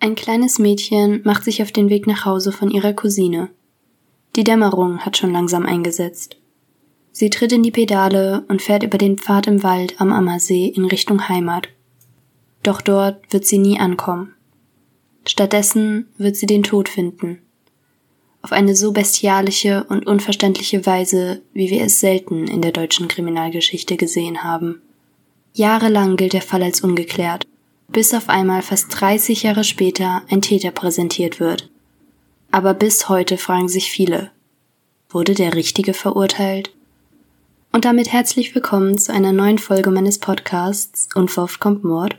Ein kleines Mädchen macht sich auf den Weg nach Hause von ihrer Cousine. Die Dämmerung hat schon langsam eingesetzt. Sie tritt in die Pedale und fährt über den Pfad im Wald am Ammersee in Richtung Heimat. Doch dort wird sie nie ankommen. Stattdessen wird sie den Tod finden. Auf eine so bestialische und unverständliche Weise, wie wir es selten in der deutschen Kriminalgeschichte gesehen haben. Jahrelang gilt der Fall als ungeklärt bis auf einmal fast 30 Jahre später ein Täter präsentiert wird. Aber bis heute fragen sich viele, wurde der Richtige verurteilt? Und damit herzlich willkommen zu einer neuen Folge meines Podcasts Unverhofft kommt Mord.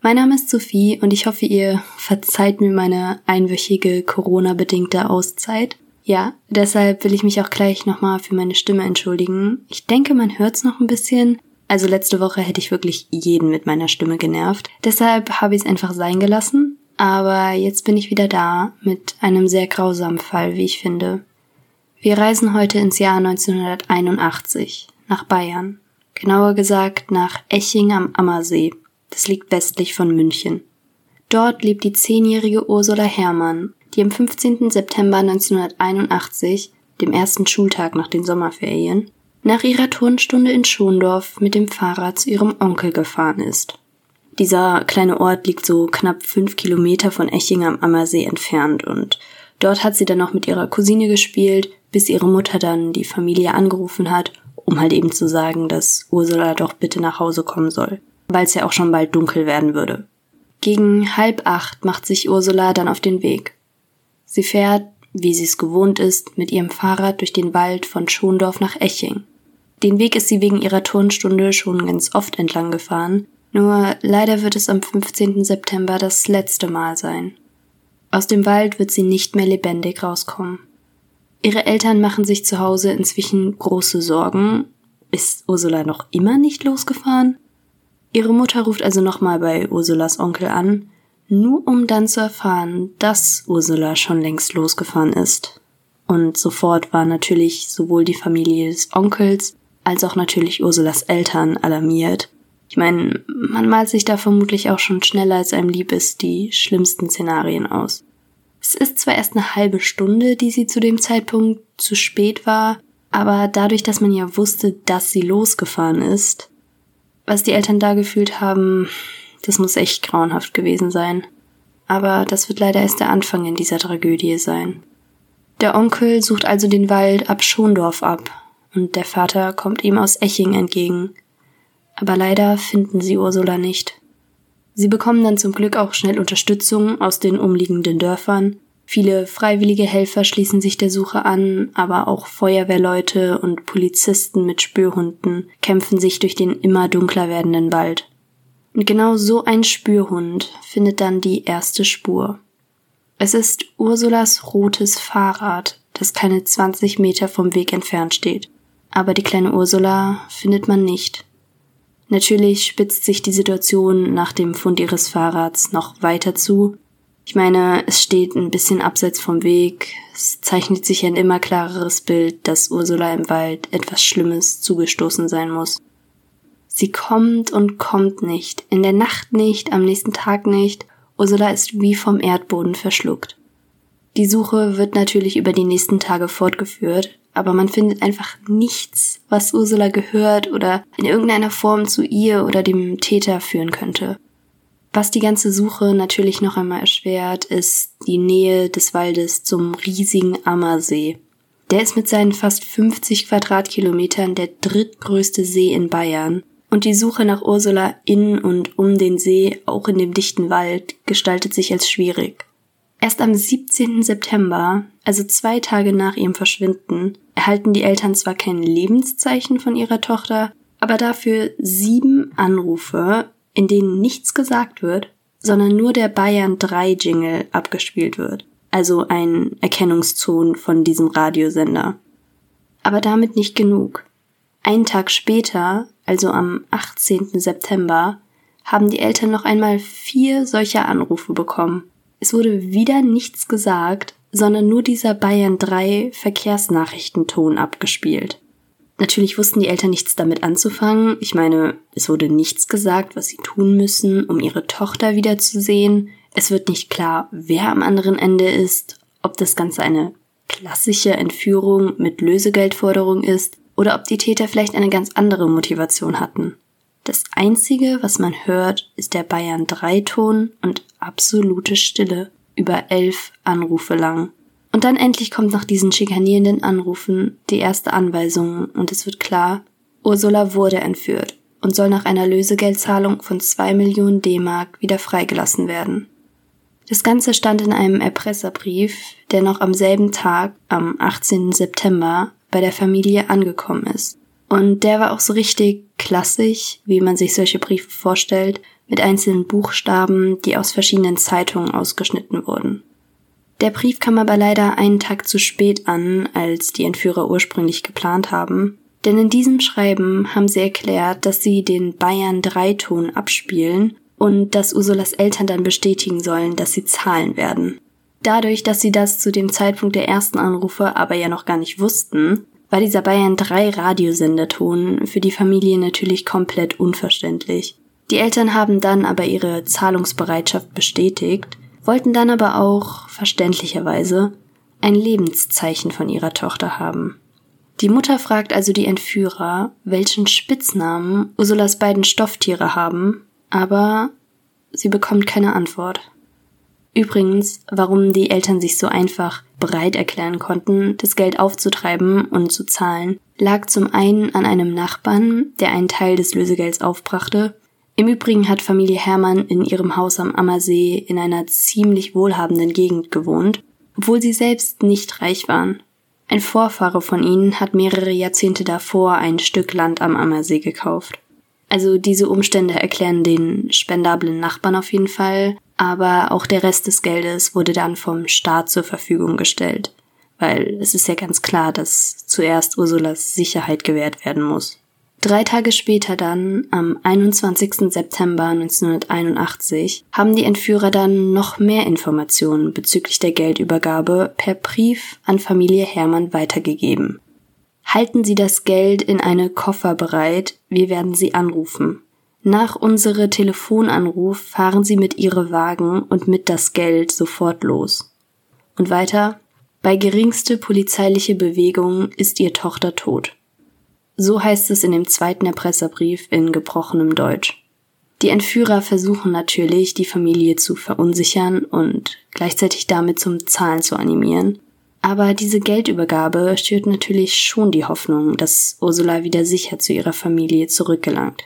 Mein Name ist Sophie und ich hoffe, ihr verzeiht mir meine einwöchige Corona-bedingte Auszeit. Ja, deshalb will ich mich auch gleich nochmal für meine Stimme entschuldigen. Ich denke, man hört's noch ein bisschen, also letzte Woche hätte ich wirklich jeden mit meiner Stimme genervt. Deshalb habe ich es einfach sein gelassen. Aber jetzt bin ich wieder da mit einem sehr grausamen Fall, wie ich finde. Wir reisen heute ins Jahr 1981 nach Bayern. Genauer gesagt nach Eching am Ammersee. Das liegt westlich von München. Dort lebt die zehnjährige Ursula Herrmann, die am 15. September 1981, dem ersten Schultag nach den Sommerferien, nach ihrer Turnstunde in Schondorf mit dem Fahrrad zu ihrem Onkel gefahren ist. Dieser kleine Ort liegt so knapp fünf Kilometer von Eching am Ammersee entfernt und dort hat sie dann noch mit ihrer Cousine gespielt, bis ihre Mutter dann die Familie angerufen hat, um halt eben zu sagen, dass Ursula doch bitte nach Hause kommen soll, weil es ja auch schon bald dunkel werden würde. Gegen halb acht macht sich Ursula dann auf den Weg. Sie fährt, wie sie es gewohnt ist, mit ihrem Fahrrad durch den Wald von Schondorf nach Eching. Den Weg ist sie wegen ihrer Turnstunde schon ganz oft entlang gefahren, nur leider wird es am 15. September das letzte Mal sein. Aus dem Wald wird sie nicht mehr lebendig rauskommen. Ihre Eltern machen sich zu Hause inzwischen große Sorgen. Ist Ursula noch immer nicht losgefahren? Ihre Mutter ruft also nochmal bei Ursulas Onkel an, nur um dann zu erfahren, dass Ursula schon längst losgefahren ist. Und sofort war natürlich sowohl die Familie des Onkels als auch natürlich Ursulas Eltern alarmiert. Ich meine, man malt sich da vermutlich auch schon schneller als einem lieb ist die schlimmsten Szenarien aus. Es ist zwar erst eine halbe Stunde, die sie zu dem Zeitpunkt zu spät war, aber dadurch, dass man ja wusste, dass sie losgefahren ist, was die Eltern da gefühlt haben, das muss echt grauenhaft gewesen sein. Aber das wird leider erst der Anfang in dieser Tragödie sein. Der Onkel sucht also den Wald ab Schondorf ab, und der Vater kommt ihm aus Eching entgegen. Aber leider finden sie Ursula nicht. Sie bekommen dann zum Glück auch schnell Unterstützung aus den umliegenden Dörfern. Viele freiwillige Helfer schließen sich der Suche an, aber auch Feuerwehrleute und Polizisten mit Spürhunden kämpfen sich durch den immer dunkler werdenden Wald. Und genau so ein Spürhund findet dann die erste Spur. Es ist Ursulas rotes Fahrrad, das keine 20 Meter vom Weg entfernt steht aber die kleine Ursula findet man nicht. Natürlich spitzt sich die Situation nach dem Fund ihres Fahrrads noch weiter zu. Ich meine, es steht ein bisschen abseits vom Weg. Es zeichnet sich ein immer klareres Bild, dass Ursula im Wald etwas Schlimmes zugestoßen sein muss. Sie kommt und kommt nicht, in der Nacht nicht, am nächsten Tag nicht. Ursula ist wie vom Erdboden verschluckt. Die Suche wird natürlich über die nächsten Tage fortgeführt, aber man findet einfach nichts, was Ursula gehört oder in irgendeiner Form zu ihr oder dem Täter führen könnte. Was die ganze Suche natürlich noch einmal erschwert, ist die Nähe des Waldes zum riesigen Ammersee. Der ist mit seinen fast 50 Quadratkilometern der drittgrößte See in Bayern und die Suche nach Ursula in und um den See, auch in dem dichten Wald, gestaltet sich als schwierig. Erst am 17. September, also zwei Tage nach ihrem Verschwinden, erhalten die Eltern zwar kein Lebenszeichen von ihrer Tochter, aber dafür sieben Anrufe, in denen nichts gesagt wird, sondern nur der Bayern 3 Jingle abgespielt wird. Also ein Erkennungston von diesem Radiosender. Aber damit nicht genug. Einen Tag später, also am 18. September, haben die Eltern noch einmal vier solcher Anrufe bekommen. Es wurde wieder nichts gesagt, sondern nur dieser Bayern 3 Verkehrsnachrichtenton abgespielt. Natürlich wussten die Eltern nichts damit anzufangen. Ich meine, es wurde nichts gesagt, was sie tun müssen, um ihre Tochter wiederzusehen. Es wird nicht klar, wer am anderen Ende ist, ob das Ganze eine klassische Entführung mit Lösegeldforderung ist oder ob die Täter vielleicht eine ganz andere Motivation hatten. Das Einzige, was man hört, ist der Bayern 3 Ton und absolute Stille über elf Anrufe lang. Und dann endlich kommt nach diesen schikanierenden Anrufen die erste Anweisung und es wird klar, Ursula wurde entführt und soll nach einer Lösegeldzahlung von zwei Millionen D-Mark wieder freigelassen werden. Das Ganze stand in einem Erpresserbrief, der noch am selben Tag, am 18. September, bei der Familie angekommen ist. Und der war auch so richtig klassisch, wie man sich solche Briefe vorstellt, mit einzelnen Buchstaben, die aus verschiedenen Zeitungen ausgeschnitten wurden. Der Brief kam aber leider einen Tag zu spät an, als die Entführer ursprünglich geplant haben, denn in diesem Schreiben haben sie erklärt, dass sie den Bayern Dreiton abspielen und dass Ursulas Eltern dann bestätigen sollen, dass sie zahlen werden. Dadurch, dass sie das zu dem Zeitpunkt der ersten Anrufe aber ja noch gar nicht wussten, war dieser Bayern 3 Radiosenderton für die Familie natürlich komplett unverständlich. Die Eltern haben dann aber ihre Zahlungsbereitschaft bestätigt wollten dann aber auch, verständlicherweise, ein Lebenszeichen von ihrer Tochter haben. Die Mutter fragt also die Entführer, welchen Spitznamen Ursulas beiden Stofftiere haben, aber sie bekommt keine Antwort. Übrigens, warum die Eltern sich so einfach bereit erklären konnten, das Geld aufzutreiben und zu zahlen, lag zum einen an einem Nachbarn, der einen Teil des Lösegelds aufbrachte, im Übrigen hat Familie Hermann in ihrem Haus am Ammersee in einer ziemlich wohlhabenden Gegend gewohnt, obwohl sie selbst nicht reich waren. Ein Vorfahre von ihnen hat mehrere Jahrzehnte davor ein Stück Land am Ammersee gekauft. Also diese Umstände erklären den spendablen Nachbarn auf jeden Fall, aber auch der Rest des Geldes wurde dann vom Staat zur Verfügung gestellt, weil es ist ja ganz klar, dass zuerst Ursulas Sicherheit gewährt werden muss. Drei Tage später dann, am 21. September 1981, haben die Entführer dann noch mehr Informationen bezüglich der Geldübergabe per Brief an Familie Hermann weitergegeben. Halten Sie das Geld in eine Koffer bereit, wir werden Sie anrufen. Nach unsere Telefonanruf fahren Sie mit Ihre Wagen und mit das Geld sofort los. Und weiter, bei geringste polizeiliche Bewegung ist Ihr Tochter tot. So heißt es in dem zweiten Erpresserbrief in gebrochenem Deutsch. Die Entführer versuchen natürlich, die Familie zu verunsichern und gleichzeitig damit zum Zahlen zu animieren. Aber diese Geldübergabe schürt natürlich schon die Hoffnung, dass Ursula wieder sicher zu ihrer Familie zurückgelangt,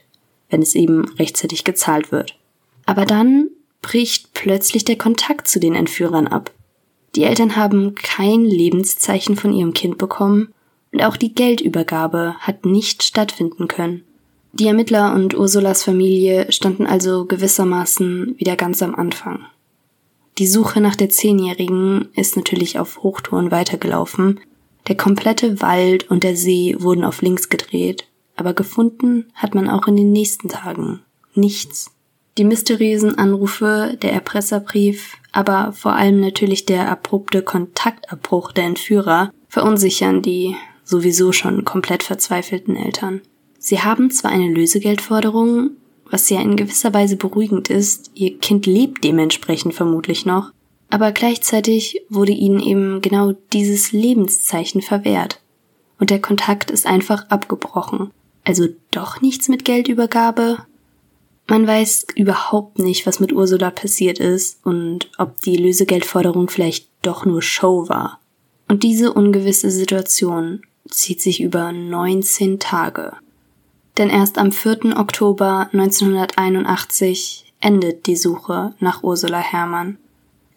wenn es eben rechtzeitig gezahlt wird. Aber dann bricht plötzlich der Kontakt zu den Entführern ab. Die Eltern haben kein Lebenszeichen von ihrem Kind bekommen und auch die Geldübergabe hat nicht stattfinden können. Die Ermittler und Ursulas Familie standen also gewissermaßen wieder ganz am Anfang. Die Suche nach der Zehnjährigen ist natürlich auf Hochtouren weitergelaufen. Der komplette Wald und der See wurden auf links gedreht, aber gefunden hat man auch in den nächsten Tagen nichts. Die mysteriösen Anrufe, der Erpresserbrief, aber vor allem natürlich der abrupte Kontaktabbruch der Entführer verunsichern die sowieso schon komplett verzweifelten Eltern. Sie haben zwar eine Lösegeldforderung, was ja in gewisser Weise beruhigend ist, ihr Kind lebt dementsprechend vermutlich noch, aber gleichzeitig wurde ihnen eben genau dieses Lebenszeichen verwehrt. Und der Kontakt ist einfach abgebrochen. Also doch nichts mit Geldübergabe? Man weiß überhaupt nicht, was mit Ursula passiert ist und ob die Lösegeldforderung vielleicht doch nur Show war. Und diese ungewisse Situation zieht sich über 19 Tage. Denn erst am 4. Oktober 1981 endet die Suche nach Ursula Herrmann.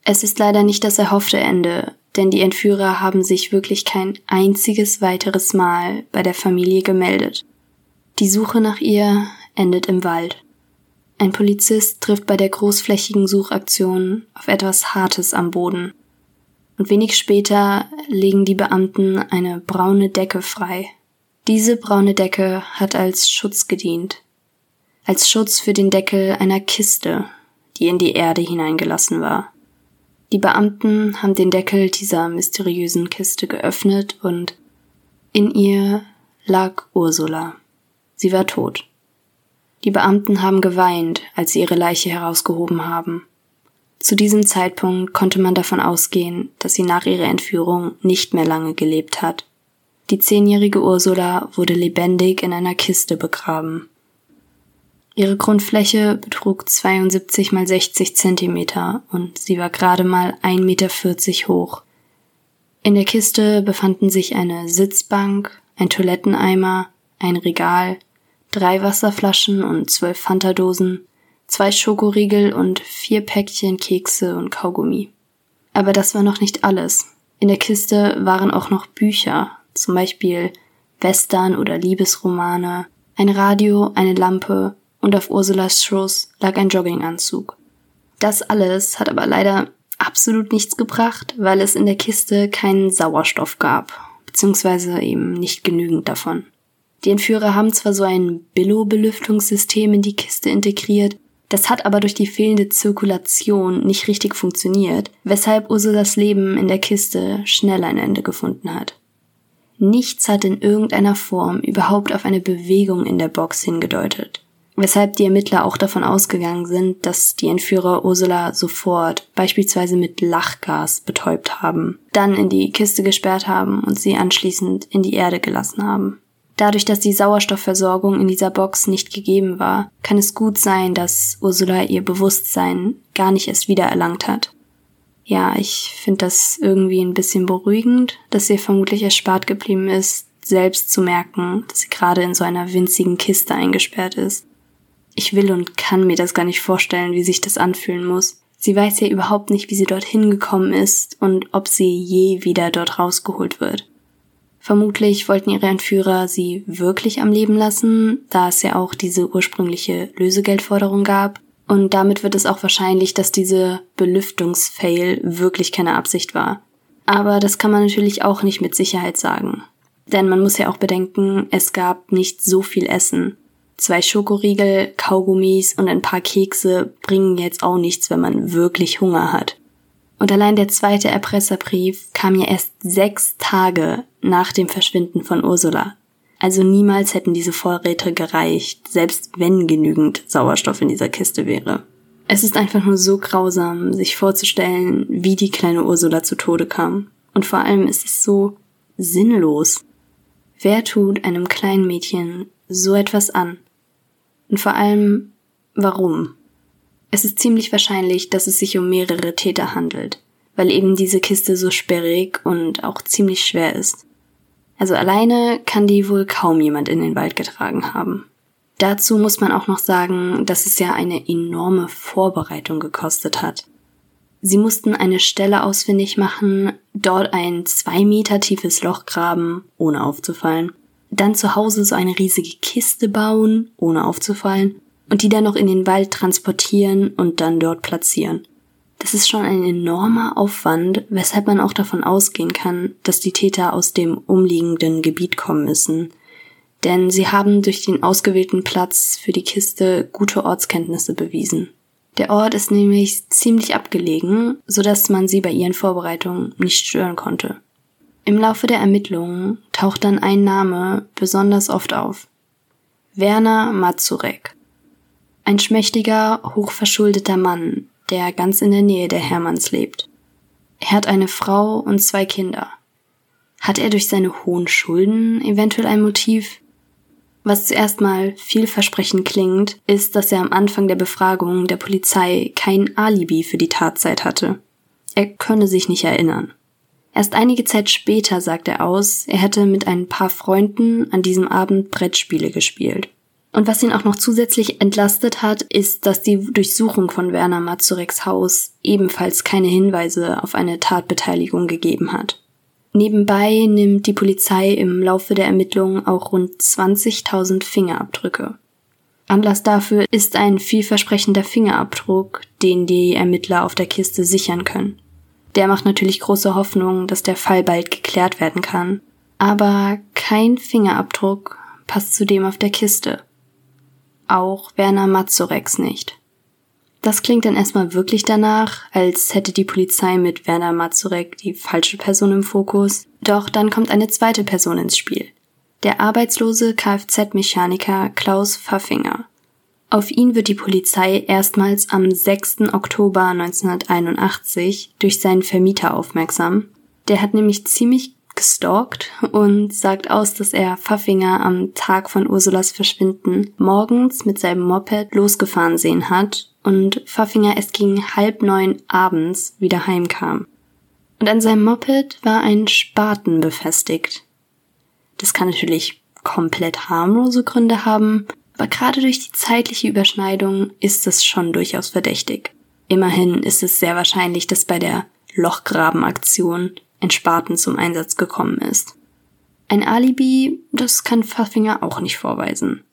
Es ist leider nicht das erhoffte Ende, denn die Entführer haben sich wirklich kein einziges weiteres Mal bei der Familie gemeldet. Die Suche nach ihr endet im Wald. Ein Polizist trifft bei der großflächigen Suchaktion auf etwas Hartes am Boden und wenig später legen die Beamten eine braune Decke frei. Diese braune Decke hat als Schutz gedient, als Schutz für den Deckel einer Kiste, die in die Erde hineingelassen war. Die Beamten haben den Deckel dieser mysteriösen Kiste geöffnet und in ihr lag Ursula. Sie war tot. Die Beamten haben geweint, als sie ihre Leiche herausgehoben haben. Zu diesem Zeitpunkt konnte man davon ausgehen, dass sie nach ihrer Entführung nicht mehr lange gelebt hat. Die zehnjährige Ursula wurde lebendig in einer Kiste begraben. Ihre Grundfläche betrug 72 mal 60 Zentimeter und sie war gerade mal 1,40 Meter hoch. In der Kiste befanden sich eine Sitzbank, ein Toiletteneimer, ein Regal, drei Wasserflaschen und zwölf Fantadosen, zwei Schokoriegel und vier Päckchen Kekse und Kaugummi. Aber das war noch nicht alles. In der Kiste waren auch noch Bücher, zum Beispiel Western oder Liebesromane, ein Radio, eine Lampe und auf Ursulas Schoß lag ein Jogginganzug. Das alles hat aber leider absolut nichts gebracht, weil es in der Kiste keinen Sauerstoff gab, beziehungsweise eben nicht genügend davon. Die Entführer haben zwar so ein Billo-Belüftungssystem in die Kiste integriert, das hat aber durch die fehlende Zirkulation nicht richtig funktioniert, weshalb Ursulas Leben in der Kiste schnell ein Ende gefunden hat. Nichts hat in irgendeiner Form überhaupt auf eine Bewegung in der Box hingedeutet, weshalb die Ermittler auch davon ausgegangen sind, dass die Entführer Ursula sofort beispielsweise mit Lachgas betäubt haben, dann in die Kiste gesperrt haben und sie anschließend in die Erde gelassen haben. Dadurch, dass die Sauerstoffversorgung in dieser Box nicht gegeben war, kann es gut sein, dass Ursula ihr Bewusstsein gar nicht erst wiedererlangt hat. Ja, ich finde das irgendwie ein bisschen beruhigend, dass ihr vermutlich erspart geblieben ist, selbst zu merken, dass sie gerade in so einer winzigen Kiste eingesperrt ist. Ich will und kann mir das gar nicht vorstellen, wie sich das anfühlen muss. Sie weiß ja überhaupt nicht, wie sie dorthin gekommen ist und ob sie je wieder dort rausgeholt wird. Vermutlich wollten ihre Entführer sie wirklich am Leben lassen, da es ja auch diese ursprüngliche Lösegeldforderung gab. Und damit wird es auch wahrscheinlich, dass diese Belüftungsfail wirklich keine Absicht war. Aber das kann man natürlich auch nicht mit Sicherheit sagen. Denn man muss ja auch bedenken, es gab nicht so viel Essen. Zwei Schokoriegel, Kaugummis und ein paar Kekse bringen jetzt auch nichts, wenn man wirklich Hunger hat. Und allein der zweite Erpresserbrief kam ja erst sechs Tage nach dem Verschwinden von Ursula. Also niemals hätten diese Vorräte gereicht, selbst wenn genügend Sauerstoff in dieser Kiste wäre. Es ist einfach nur so grausam, sich vorzustellen, wie die kleine Ursula zu Tode kam. Und vor allem ist es so sinnlos. Wer tut einem kleinen Mädchen so etwas an? Und vor allem, warum? Es ist ziemlich wahrscheinlich, dass es sich um mehrere Täter handelt, weil eben diese Kiste so sperrig und auch ziemlich schwer ist. Also alleine kann die wohl kaum jemand in den Wald getragen haben. Dazu muss man auch noch sagen, dass es ja eine enorme Vorbereitung gekostet hat. Sie mussten eine Stelle ausfindig machen, dort ein zwei Meter tiefes Loch graben, ohne aufzufallen, dann zu Hause so eine riesige Kiste bauen, ohne aufzufallen, und die dann noch in den Wald transportieren und dann dort platzieren. Das ist schon ein enormer Aufwand, weshalb man auch davon ausgehen kann, dass die Täter aus dem umliegenden Gebiet kommen müssen. Denn sie haben durch den ausgewählten Platz für die Kiste gute Ortskenntnisse bewiesen. Der Ort ist nämlich ziemlich abgelegen, so dass man sie bei ihren Vorbereitungen nicht stören konnte. Im Laufe der Ermittlungen taucht dann ein Name besonders oft auf. Werner Mazurek. Ein schmächtiger, hochverschuldeter Mann, der ganz in der Nähe der Hermanns lebt. Er hat eine Frau und zwei Kinder. Hat er durch seine hohen Schulden eventuell ein Motiv? Was zuerst mal vielversprechend klingt, ist, dass er am Anfang der Befragung der Polizei kein Alibi für die Tatzeit hatte. Er könne sich nicht erinnern. Erst einige Zeit später sagt er aus, er hätte mit ein paar Freunden an diesem Abend Brettspiele gespielt. Und was ihn auch noch zusätzlich entlastet hat, ist, dass die Durchsuchung von Werner Mazureks Haus ebenfalls keine Hinweise auf eine Tatbeteiligung gegeben hat. Nebenbei nimmt die Polizei im Laufe der Ermittlungen auch rund 20.000 Fingerabdrücke. Anlass dafür ist ein vielversprechender Fingerabdruck, den die Ermittler auf der Kiste sichern können. Der macht natürlich große Hoffnung, dass der Fall bald geklärt werden kann. Aber kein Fingerabdruck passt zu dem auf der Kiste auch Werner Mazureks nicht. Das klingt dann erstmal wirklich danach, als hätte die Polizei mit Werner Mazurek die falsche Person im Fokus. Doch dann kommt eine zweite Person ins Spiel. der arbeitslose Kfz-Mechaniker Klaus Pfaffinger. Auf ihn wird die Polizei erstmals am 6. Oktober 1981 durch seinen Vermieter aufmerksam. Der hat nämlich ziemlich gestalkt und sagt aus, dass er Pfaffinger am Tag von Ursulas Verschwinden morgens mit seinem Moped losgefahren sehen hat und Pfaffinger erst gegen halb neun abends wieder heimkam. Und an seinem Moped war ein Spaten befestigt. Das kann natürlich komplett harmlose Gründe haben, aber gerade durch die zeitliche Überschneidung ist es schon durchaus verdächtig. Immerhin ist es sehr wahrscheinlich, dass bei der Lochgrabenaktion ein Spaten zum Einsatz gekommen ist. Ein Alibi, das kann Pfaffinger auch nicht vorweisen.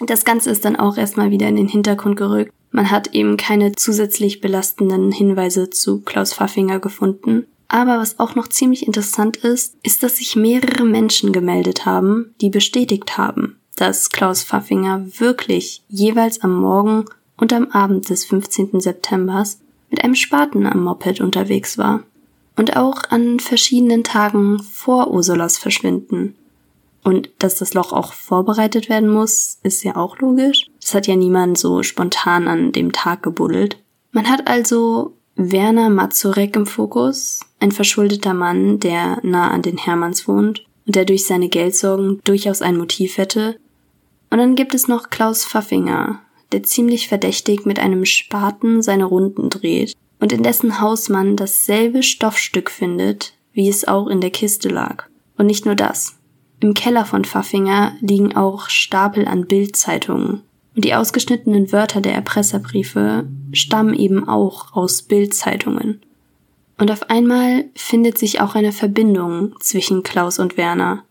Das Ganze ist dann auch erstmal wieder in den Hintergrund gerückt. Man hat eben keine zusätzlich belastenden Hinweise zu Klaus Pfaffinger gefunden. Aber was auch noch ziemlich interessant ist, ist, dass sich mehrere Menschen gemeldet haben, die bestätigt haben, dass Klaus Pfaffinger wirklich jeweils am Morgen und am Abend des 15. September mit einem Spaten am Moped unterwegs war und auch an verschiedenen Tagen vor Ursulas Verschwinden. Und dass das Loch auch vorbereitet werden muss, ist ja auch logisch. Das hat ja niemand so spontan an dem Tag gebuddelt. Man hat also Werner Mazurek im Fokus, ein verschuldeter Mann, der nah an den Hermanns wohnt und der durch seine Geldsorgen durchaus ein Motiv hätte. Und dann gibt es noch Klaus Pfaffinger, der ziemlich verdächtig mit einem Spaten seine Runden dreht und in dessen Haus man dasselbe Stoffstück findet, wie es auch in der Kiste lag. Und nicht nur das. Im Keller von Pfaffinger liegen auch Stapel an Bildzeitungen. Und die ausgeschnittenen Wörter der Erpresserbriefe stammen eben auch aus Bildzeitungen. Und auf einmal findet sich auch eine Verbindung zwischen Klaus und Werner.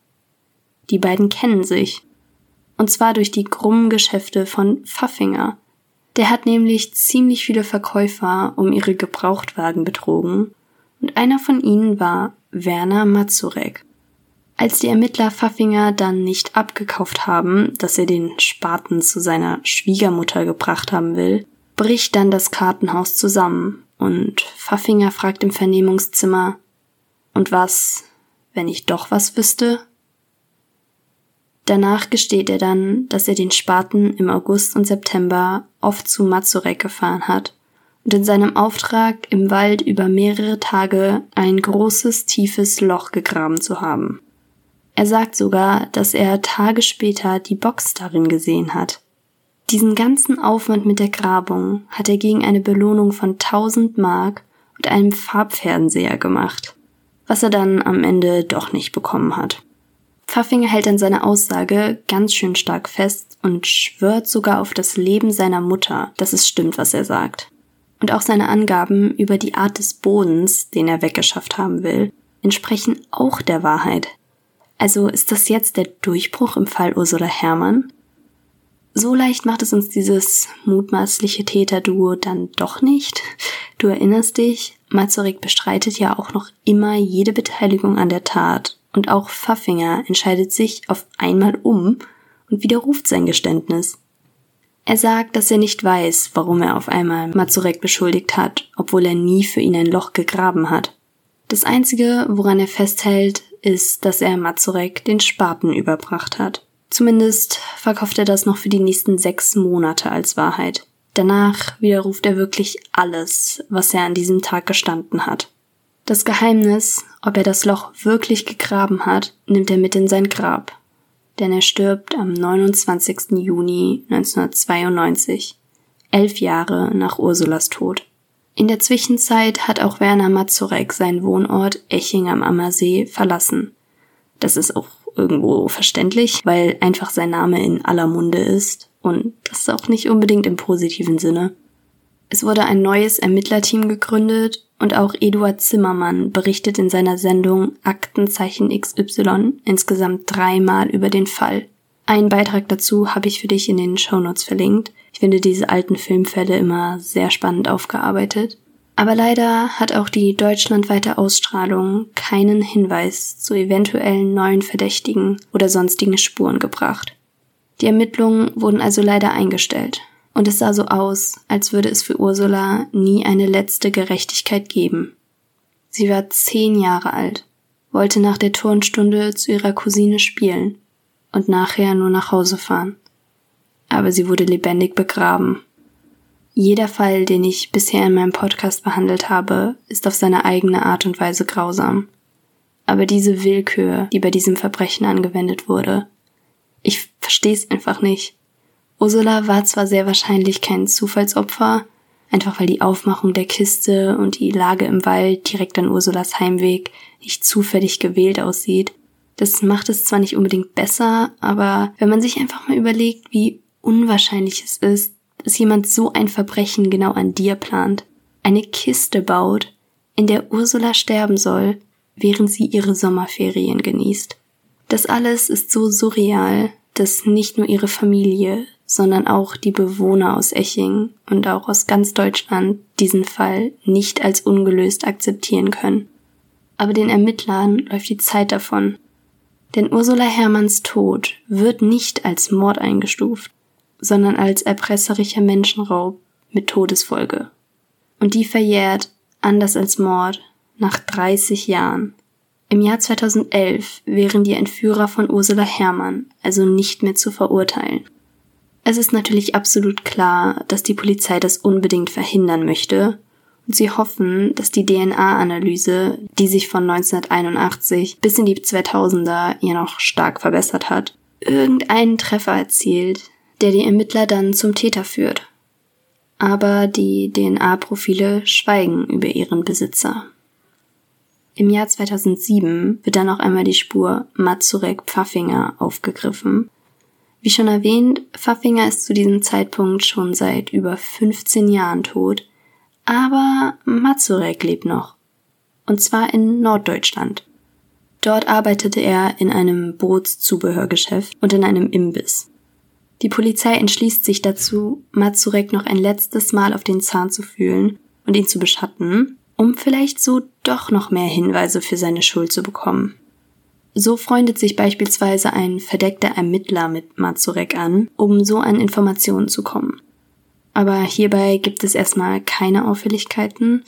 Die beiden kennen sich. Und zwar durch die krummen Geschäfte von Pfaffinger, der hat nämlich ziemlich viele Verkäufer um ihre Gebrauchtwagen betrogen und einer von ihnen war Werner Mazurek. Als die Ermittler Pfaffinger dann nicht abgekauft haben, dass er den Spaten zu seiner Schwiegermutter gebracht haben will, bricht dann das Kartenhaus zusammen und Pfaffinger fragt im Vernehmungszimmer, und was, wenn ich doch was wüsste? Danach gesteht er dann, dass er den Spaten im August und September oft zu Mazurek gefahren hat und in seinem Auftrag im Wald über mehrere Tage ein großes, tiefes Loch gegraben zu haben. Er sagt sogar, dass er Tage später die Box darin gesehen hat. Diesen ganzen Aufwand mit der Grabung hat er gegen eine Belohnung von 1000 Mark und einem Farbfernseher gemacht, was er dann am Ende doch nicht bekommen hat. Pfaffinger hält an seiner Aussage ganz schön stark fest und schwört sogar auf das Leben seiner Mutter, dass es stimmt, was er sagt. Und auch seine Angaben über die Art des Bodens, den er weggeschafft haben will, entsprechen auch der Wahrheit. Also ist das jetzt der Durchbruch im Fall Ursula Herrmann? So leicht macht es uns dieses mutmaßliche Täterduo dann doch nicht. Du erinnerst dich, Mazurek bestreitet ja auch noch immer jede Beteiligung an der Tat und auch Pfaffinger entscheidet sich auf einmal um und widerruft sein Geständnis. Er sagt, dass er nicht weiß, warum er auf einmal Mazurek beschuldigt hat, obwohl er nie für ihn ein Loch gegraben hat. Das Einzige, woran er festhält, ist, dass er Mazurek den Spaten überbracht hat. Zumindest verkauft er das noch für die nächsten sechs Monate als Wahrheit. Danach widerruft er wirklich alles, was er an diesem Tag gestanden hat. Das Geheimnis, ob er das Loch wirklich gegraben hat, nimmt er mit in sein Grab. Denn er stirbt am 29. Juni 1992, elf Jahre nach Ursulas Tod. In der Zwischenzeit hat auch Werner Mazurek seinen Wohnort Eching am Ammersee verlassen. Das ist auch irgendwo verständlich, weil einfach sein Name in aller Munde ist und das ist auch nicht unbedingt im positiven Sinne. Es wurde ein neues Ermittlerteam gegründet und auch Eduard Zimmermann berichtet in seiner Sendung Aktenzeichen XY insgesamt dreimal über den Fall. Einen Beitrag dazu habe ich für dich in den Shownotes verlinkt. Ich finde diese alten Filmfälle immer sehr spannend aufgearbeitet. Aber leider hat auch die deutschlandweite Ausstrahlung keinen Hinweis zu eventuellen neuen Verdächtigen oder sonstigen Spuren gebracht. Die Ermittlungen wurden also leider eingestellt und es sah so aus, als würde es für Ursula nie eine letzte Gerechtigkeit geben. Sie war zehn Jahre alt, wollte nach der Turnstunde zu ihrer Cousine spielen. und nachher nur nach Hause fahren. Aber sie wurde lebendig begraben. Jeder Fall, den ich bisher in meinem Podcast behandelt habe, ist auf seine eigene Art und Weise grausam. Aber diese Willkür, die bei diesem Verbrechen angewendet wurde, ich verstehe es einfach nicht. Ursula war zwar sehr wahrscheinlich kein Zufallsopfer, einfach weil die Aufmachung der Kiste und die Lage im Wald direkt an Ursulas Heimweg nicht zufällig gewählt aussieht. Das macht es zwar nicht unbedingt besser, aber wenn man sich einfach mal überlegt, wie unwahrscheinlich es ist, dass jemand so ein Verbrechen genau an dir plant, eine Kiste baut, in der Ursula sterben soll, während sie ihre Sommerferien genießt. Das alles ist so surreal, dass nicht nur ihre Familie, sondern auch die Bewohner aus Eching und auch aus ganz Deutschland diesen Fall nicht als ungelöst akzeptieren können. Aber den Ermittlern läuft die Zeit davon. Denn Ursula Hermanns Tod wird nicht als Mord eingestuft, sondern als erpresserischer Menschenraub mit Todesfolge. Und die verjährt, anders als Mord, nach 30 Jahren. Im Jahr 2011 wären die Entführer von Ursula Hermann also nicht mehr zu verurteilen. Es ist natürlich absolut klar, dass die Polizei das unbedingt verhindern möchte und sie hoffen, dass die DNA-Analyse, die sich von 1981 bis in die 2000er ja noch stark verbessert hat, irgendeinen Treffer erzielt, der die Ermittler dann zum Täter führt. Aber die DNA-Profile schweigen über ihren Besitzer. Im Jahr 2007 wird dann auch einmal die Spur Mazurek Pfaffinger aufgegriffen, wie schon erwähnt, Pfaffinger ist zu diesem Zeitpunkt schon seit über 15 Jahren tot, aber Mazurek lebt noch. Und zwar in Norddeutschland. Dort arbeitete er in einem Bootszubehörgeschäft und in einem Imbiss. Die Polizei entschließt sich dazu, Mazurek noch ein letztes Mal auf den Zahn zu fühlen und ihn zu beschatten, um vielleicht so doch noch mehr Hinweise für seine Schuld zu bekommen. So freundet sich beispielsweise ein verdeckter Ermittler mit Mazurek an, um so an Informationen zu kommen. Aber hierbei gibt es erstmal keine Auffälligkeiten.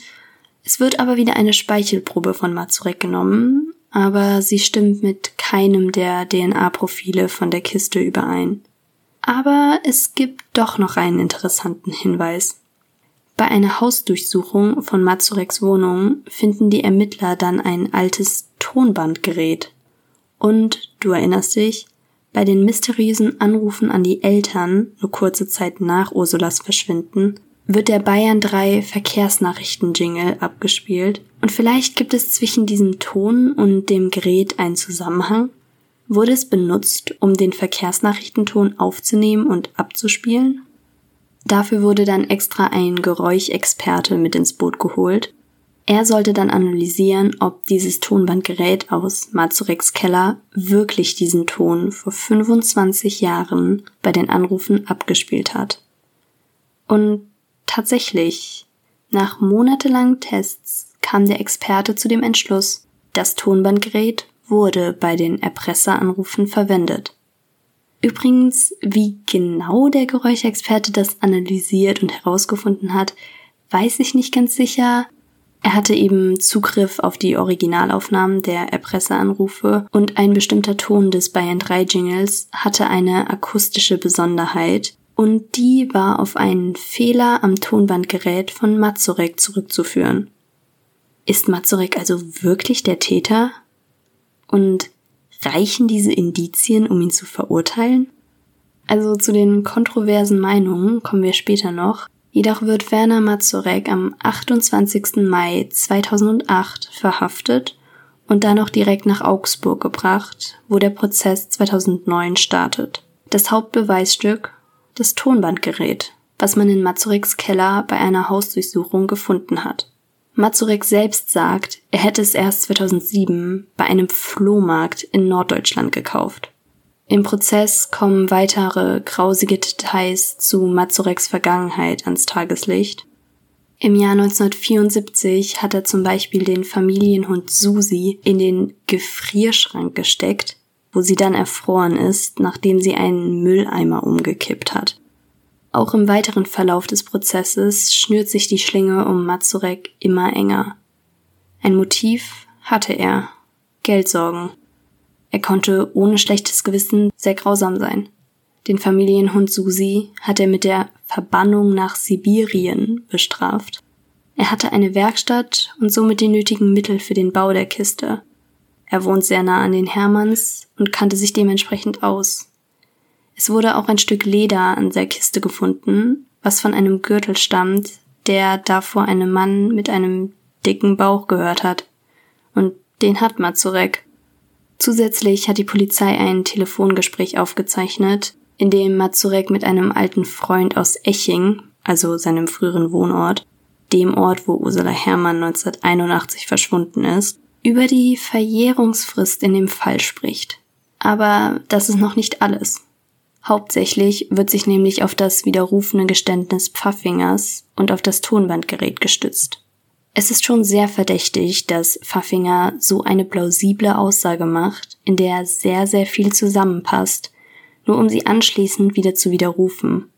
Es wird aber wieder eine Speichelprobe von Mazurek genommen, aber sie stimmt mit keinem der DNA-Profile von der Kiste überein. Aber es gibt doch noch einen interessanten Hinweis. Bei einer Hausdurchsuchung von Mazureks Wohnung finden die Ermittler dann ein altes Tonbandgerät. Und, du erinnerst dich, bei den mysteriösen Anrufen an die Eltern, nur kurze Zeit nach Ursulas Verschwinden, wird der Bayern 3 Verkehrsnachrichten-Jingle abgespielt und vielleicht gibt es zwischen diesem Ton und dem Gerät einen Zusammenhang? Wurde es benutzt, um den Verkehrsnachrichtenton aufzunehmen und abzuspielen? Dafür wurde dann extra ein Geräuschexperte mit ins Boot geholt er sollte dann analysieren, ob dieses Tonbandgerät aus Mazureks Keller wirklich diesen Ton vor 25 Jahren bei den Anrufen abgespielt hat. Und tatsächlich, nach monatelangen Tests kam der Experte zu dem Entschluss, das Tonbandgerät wurde bei den Erpresseranrufen verwendet. Übrigens, wie genau der Geräuschexperte das analysiert und herausgefunden hat, weiß ich nicht ganz sicher, er hatte eben Zugriff auf die Originalaufnahmen der Erpresseanrufe und ein bestimmter Ton des Bayern 3 Jingles hatte eine akustische Besonderheit und die war auf einen Fehler am Tonbandgerät von Mazurek zurückzuführen. Ist Mazurek also wirklich der Täter? Und reichen diese Indizien, um ihn zu verurteilen? Also zu den kontroversen Meinungen kommen wir später noch. Jedoch wird Werner Mazurek am 28. Mai 2008 verhaftet und dann noch direkt nach Augsburg gebracht, wo der Prozess 2009 startet. Das Hauptbeweisstück, das Tonbandgerät, was man in Mazureks Keller bei einer Hausdurchsuchung gefunden hat. Mazurek selbst sagt, er hätte es erst 2007 bei einem Flohmarkt in Norddeutschland gekauft. Im Prozess kommen weitere grausige Details zu Mazureks Vergangenheit ans Tageslicht. Im Jahr 1974 hat er zum Beispiel den Familienhund Susi in den Gefrierschrank gesteckt, wo sie dann erfroren ist, nachdem sie einen Mülleimer umgekippt hat. Auch im weiteren Verlauf des Prozesses schnürt sich die Schlinge um Mazurek immer enger. Ein Motiv hatte er. Geldsorgen. Er konnte ohne schlechtes Gewissen sehr grausam sein. Den Familienhund Susi hat er mit der Verbannung nach Sibirien bestraft. Er hatte eine Werkstatt und somit die nötigen Mittel für den Bau der Kiste. Er wohnt sehr nah an den Hermanns und kannte sich dementsprechend aus. Es wurde auch ein Stück Leder an der Kiste gefunden, was von einem Gürtel stammt, der davor einem Mann mit einem dicken Bauch gehört hat. Und den hat Mazurek. Zusätzlich hat die Polizei ein Telefongespräch aufgezeichnet, in dem Mazurek mit einem alten Freund aus Eching, also seinem früheren Wohnort, dem Ort, wo Ursula Herrmann 1981 verschwunden ist, über die Verjährungsfrist in dem Fall spricht. Aber das ist noch nicht alles. Hauptsächlich wird sich nämlich auf das widerrufene Geständnis Pfaffingers und auf das Tonbandgerät gestützt. Es ist schon sehr verdächtig, dass Pfaffinger so eine plausible Aussage macht, in der sehr, sehr viel zusammenpasst, nur um sie anschließend wieder zu widerrufen.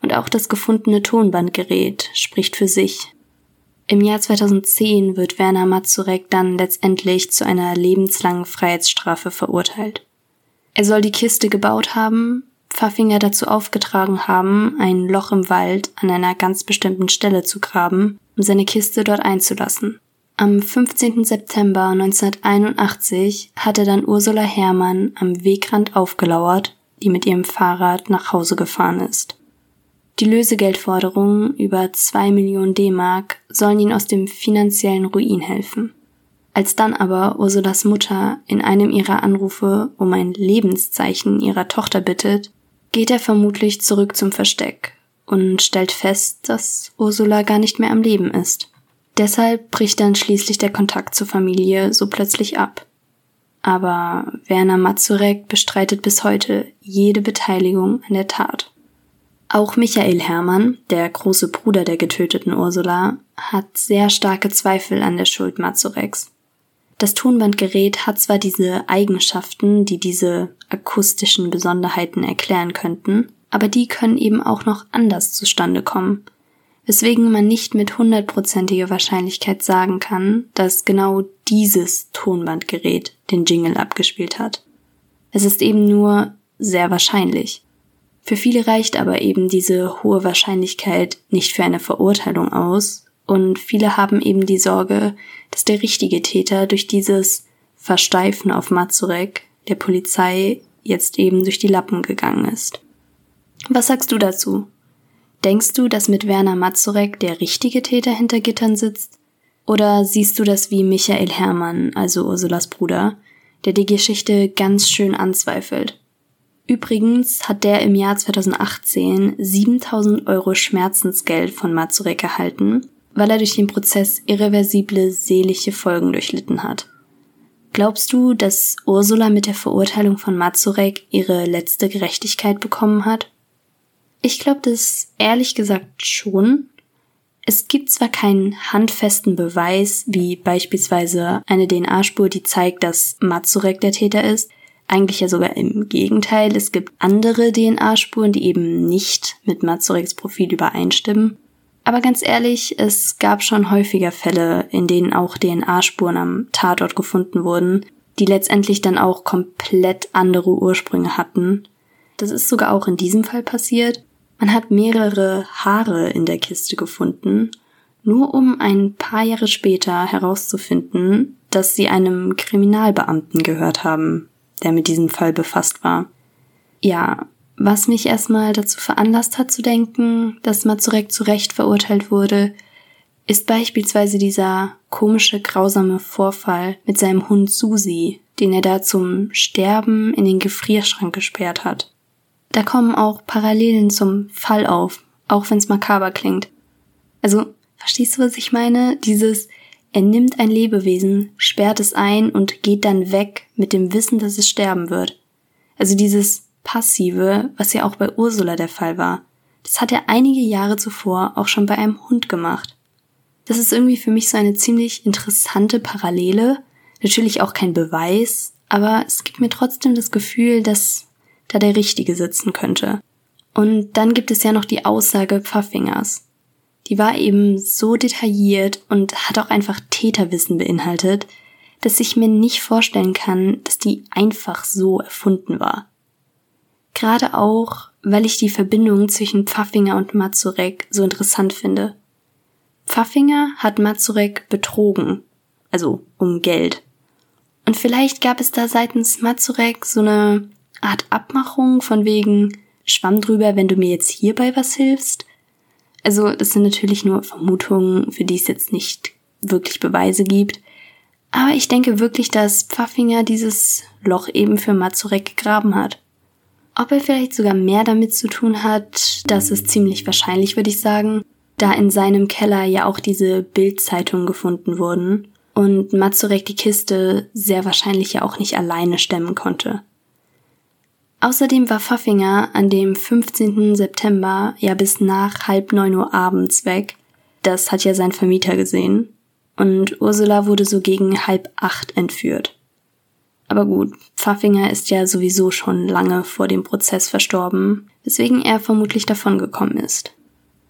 Und auch das gefundene Tonbandgerät spricht für sich. Im Jahr 2010 wird Werner Mazurek dann letztendlich zu einer lebenslangen Freiheitsstrafe verurteilt. Er soll die Kiste gebaut haben, Pfaffinger dazu aufgetragen haben, ein Loch im Wald an einer ganz bestimmten Stelle zu graben, um seine Kiste dort einzulassen. Am 15. September 1981 hatte dann Ursula Herrmann am Wegrand aufgelauert, die mit ihrem Fahrrad nach Hause gefahren ist. Die Lösegeldforderungen über zwei Millionen D-Mark sollen ihn aus dem finanziellen Ruin helfen. Als dann aber Ursulas Mutter in einem ihrer Anrufe um ein Lebenszeichen ihrer Tochter bittet, geht er vermutlich zurück zum Versteck und stellt fest, dass Ursula gar nicht mehr am Leben ist. Deshalb bricht dann schließlich der Kontakt zur Familie so plötzlich ab. Aber Werner Mazurek bestreitet bis heute jede Beteiligung an der Tat. Auch Michael Hermann, der große Bruder der getöteten Ursula, hat sehr starke Zweifel an der Schuld Mazureks. Das Tonbandgerät hat zwar diese Eigenschaften, die diese akustischen Besonderheiten erklären könnten, aber die können eben auch noch anders zustande kommen, weswegen man nicht mit hundertprozentiger Wahrscheinlichkeit sagen kann, dass genau dieses Tonbandgerät den Jingle abgespielt hat. Es ist eben nur sehr wahrscheinlich. Für viele reicht aber eben diese hohe Wahrscheinlichkeit nicht für eine Verurteilung aus, und viele haben eben die Sorge, dass der richtige Täter durch dieses Versteifen auf Mazurek der Polizei jetzt eben durch die Lappen gegangen ist. Was sagst du dazu? Denkst du, dass mit Werner Mazurek der richtige Täter hinter Gittern sitzt? Oder siehst du das wie Michael Herrmann, also Ursulas Bruder, der die Geschichte ganz schön anzweifelt? Übrigens hat der im Jahr 2018 7000 Euro Schmerzensgeld von Mazurek erhalten, weil er durch den Prozess irreversible seelische Folgen durchlitten hat. Glaubst du, dass Ursula mit der Verurteilung von Mazurek ihre letzte Gerechtigkeit bekommen hat? Ich glaube das ehrlich gesagt schon. Es gibt zwar keinen handfesten Beweis, wie beispielsweise eine DNA-Spur, die zeigt, dass Mazurek der Täter ist. Eigentlich ja sogar im Gegenteil. Es gibt andere DNA-Spuren, die eben nicht mit Mazureks Profil übereinstimmen. Aber ganz ehrlich, es gab schon häufiger Fälle, in denen auch DNA-Spuren am Tatort gefunden wurden, die letztendlich dann auch komplett andere Ursprünge hatten. Das ist sogar auch in diesem Fall passiert. Man hat mehrere Haare in der Kiste gefunden, nur um ein paar Jahre später herauszufinden, dass sie einem Kriminalbeamten gehört haben, der mit diesem Fall befasst war. Ja, was mich erstmal dazu veranlasst hat zu denken, dass Mazurek zu Recht verurteilt wurde, ist beispielsweise dieser komische, grausame Vorfall mit seinem Hund Susi, den er da zum Sterben in den Gefrierschrank gesperrt hat. Da kommen auch Parallelen zum Fall auf, auch wenn es makaber klingt. Also, verstehst du, was ich meine? Dieses, er nimmt ein Lebewesen, sperrt es ein und geht dann weg mit dem Wissen, dass es sterben wird. Also dieses Passive, was ja auch bei Ursula der Fall war. Das hat er einige Jahre zuvor auch schon bei einem Hund gemacht. Das ist irgendwie für mich so eine ziemlich interessante Parallele. Natürlich auch kein Beweis, aber es gibt mir trotzdem das Gefühl, dass da der Richtige sitzen könnte. Und dann gibt es ja noch die Aussage Pfaffingers. Die war eben so detailliert und hat auch einfach Täterwissen beinhaltet, dass ich mir nicht vorstellen kann, dass die einfach so erfunden war. Gerade auch, weil ich die Verbindung zwischen Pfaffinger und Mazurek so interessant finde. Pfaffinger hat Mazurek betrogen, also um Geld. Und vielleicht gab es da seitens Mazurek so eine Art Abmachung von wegen Schwamm drüber, wenn du mir jetzt hierbei was hilfst. Also das sind natürlich nur Vermutungen, für die es jetzt nicht wirklich Beweise gibt. Aber ich denke wirklich, dass Pfaffinger dieses Loch eben für Mazurek gegraben hat. Ob er vielleicht sogar mehr damit zu tun hat, das ist ziemlich wahrscheinlich, würde ich sagen, da in seinem Keller ja auch diese Bildzeitungen gefunden wurden und Mazurek die Kiste sehr wahrscheinlich ja auch nicht alleine stemmen konnte. Außerdem war Pfaffinger an dem 15. September ja bis nach halb neun Uhr abends weg. Das hat ja sein Vermieter gesehen. Und Ursula wurde so gegen halb acht entführt. Aber gut, Pfaffinger ist ja sowieso schon lange vor dem Prozess verstorben, weswegen er vermutlich davongekommen ist.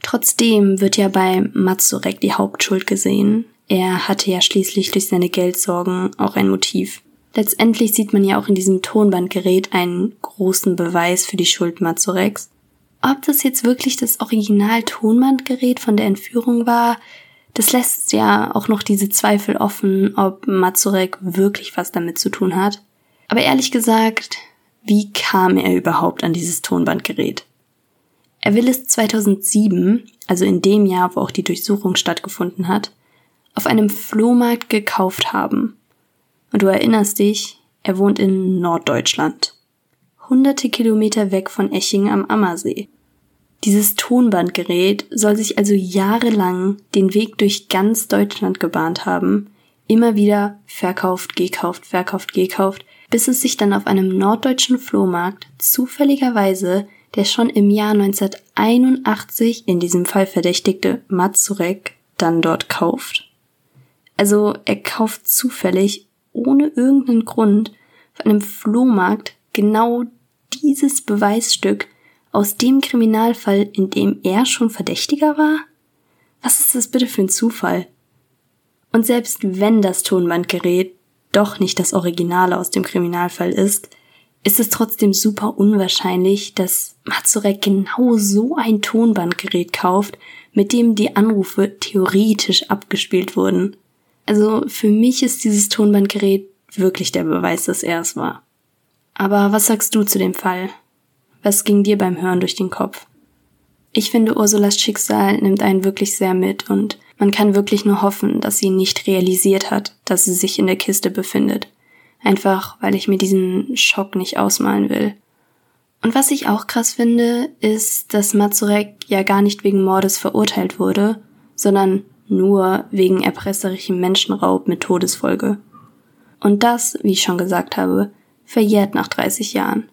Trotzdem wird ja bei Mazurek die Hauptschuld gesehen. Er hatte ja schließlich durch seine Geldsorgen auch ein Motiv. Letztendlich sieht man ja auch in diesem Tonbandgerät einen großen Beweis für die Schuld Mazureks. Ob das jetzt wirklich das Original-Tonbandgerät von der Entführung war, das lässt ja auch noch diese Zweifel offen, ob Mazurek wirklich was damit zu tun hat. Aber ehrlich gesagt, wie kam er überhaupt an dieses Tonbandgerät? Er will es 2007, also in dem Jahr, wo auch die Durchsuchung stattgefunden hat, auf einem Flohmarkt gekauft haben. Und du erinnerst dich, er wohnt in Norddeutschland. Hunderte Kilometer weg von Eching am Ammersee. Dieses Tonbandgerät soll sich also jahrelang den Weg durch ganz Deutschland gebahnt haben, immer wieder verkauft, gekauft, verkauft, gekauft, bis es sich dann auf einem norddeutschen Flohmarkt zufälligerweise der schon im Jahr 1981 in diesem Fall verdächtigte Mazurek dann dort kauft. Also er kauft zufällig, ohne irgendeinen Grund, auf einem Flohmarkt genau dieses Beweisstück aus dem Kriminalfall, in dem er schon Verdächtiger war? Was ist das bitte für ein Zufall? Und selbst wenn das Tonbandgerät doch nicht das Originale aus dem Kriminalfall ist, ist es trotzdem super unwahrscheinlich, dass Mazurek genau so ein Tonbandgerät kauft, mit dem die Anrufe theoretisch abgespielt wurden. Also für mich ist dieses Tonbandgerät wirklich der Beweis, dass er es war. Aber was sagst du zu dem Fall? Was ging dir beim Hören durch den Kopf? Ich finde, Ursulas Schicksal nimmt einen wirklich sehr mit und man kann wirklich nur hoffen, dass sie nicht realisiert hat, dass sie sich in der Kiste befindet. Einfach weil ich mir diesen Schock nicht ausmalen will. Und was ich auch krass finde, ist, dass Mazurek ja gar nicht wegen Mordes verurteilt wurde, sondern nur wegen erpresserischem Menschenraub mit Todesfolge. Und das, wie ich schon gesagt habe, verjährt nach 30 Jahren.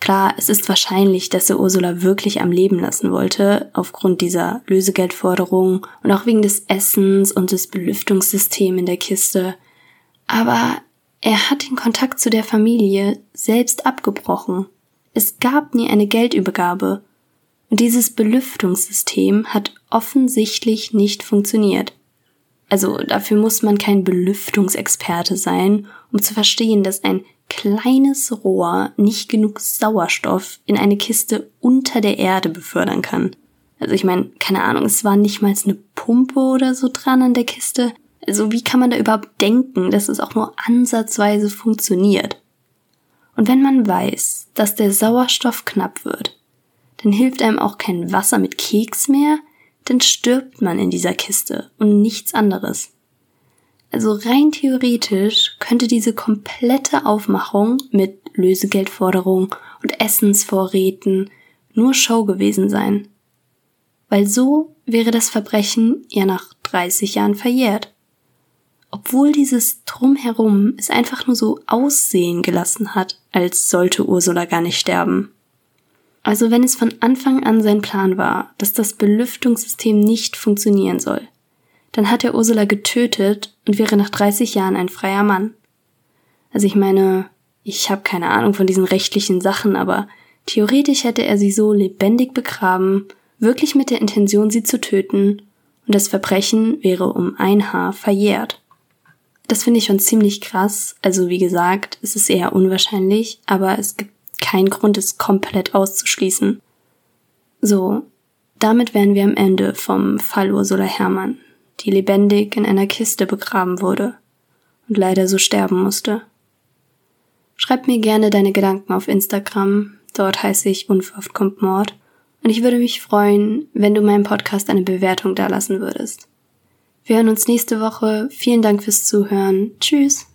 Klar, es ist wahrscheinlich, dass er Ursula wirklich am Leben lassen wollte, aufgrund dieser Lösegeldforderung und auch wegen des Essens und des Belüftungssystems in der Kiste. Aber er hat den Kontakt zu der Familie selbst abgebrochen. Es gab nie eine Geldübergabe. Und dieses Belüftungssystem hat offensichtlich nicht funktioniert. Also dafür muss man kein Belüftungsexperte sein, um zu verstehen, dass ein kleines Rohr nicht genug Sauerstoff in eine Kiste unter der Erde befördern kann. Also ich meine, keine Ahnung, es war nicht mal eine Pumpe oder so dran an der Kiste. Also wie kann man da überhaupt denken, dass es auch nur ansatzweise funktioniert? Und wenn man weiß, dass der Sauerstoff knapp wird, dann hilft einem auch kein Wasser mit Keks mehr, dann stirbt man in dieser Kiste und nichts anderes. Also rein theoretisch könnte diese komplette Aufmachung mit Lösegeldforderung und Essensvorräten nur Show gewesen sein. Weil so wäre das Verbrechen ja nach 30 Jahren verjährt obwohl dieses Drumherum es einfach nur so aussehen gelassen hat, als sollte Ursula gar nicht sterben. Also wenn es von Anfang an sein Plan war, dass das Belüftungssystem nicht funktionieren soll, dann hat er Ursula getötet und wäre nach 30 Jahren ein freier Mann. Also ich meine, ich habe keine Ahnung von diesen rechtlichen Sachen, aber theoretisch hätte er sie so lebendig begraben, wirklich mit der Intention, sie zu töten, und das Verbrechen wäre um ein Haar verjährt. Das finde ich schon ziemlich krass. Also wie gesagt, es ist eher unwahrscheinlich, aber es gibt keinen Grund, es komplett auszuschließen. So, damit wären wir am Ende vom Fall Ursula Herrmann, die lebendig in einer Kiste begraben wurde und leider so sterben musste. Schreib mir gerne deine Gedanken auf Instagram, dort heiße ich Unverhofft kommt Mord und ich würde mich freuen, wenn du meinem Podcast eine Bewertung dalassen würdest. Wir hören uns nächste Woche. Vielen Dank fürs Zuhören. Tschüss.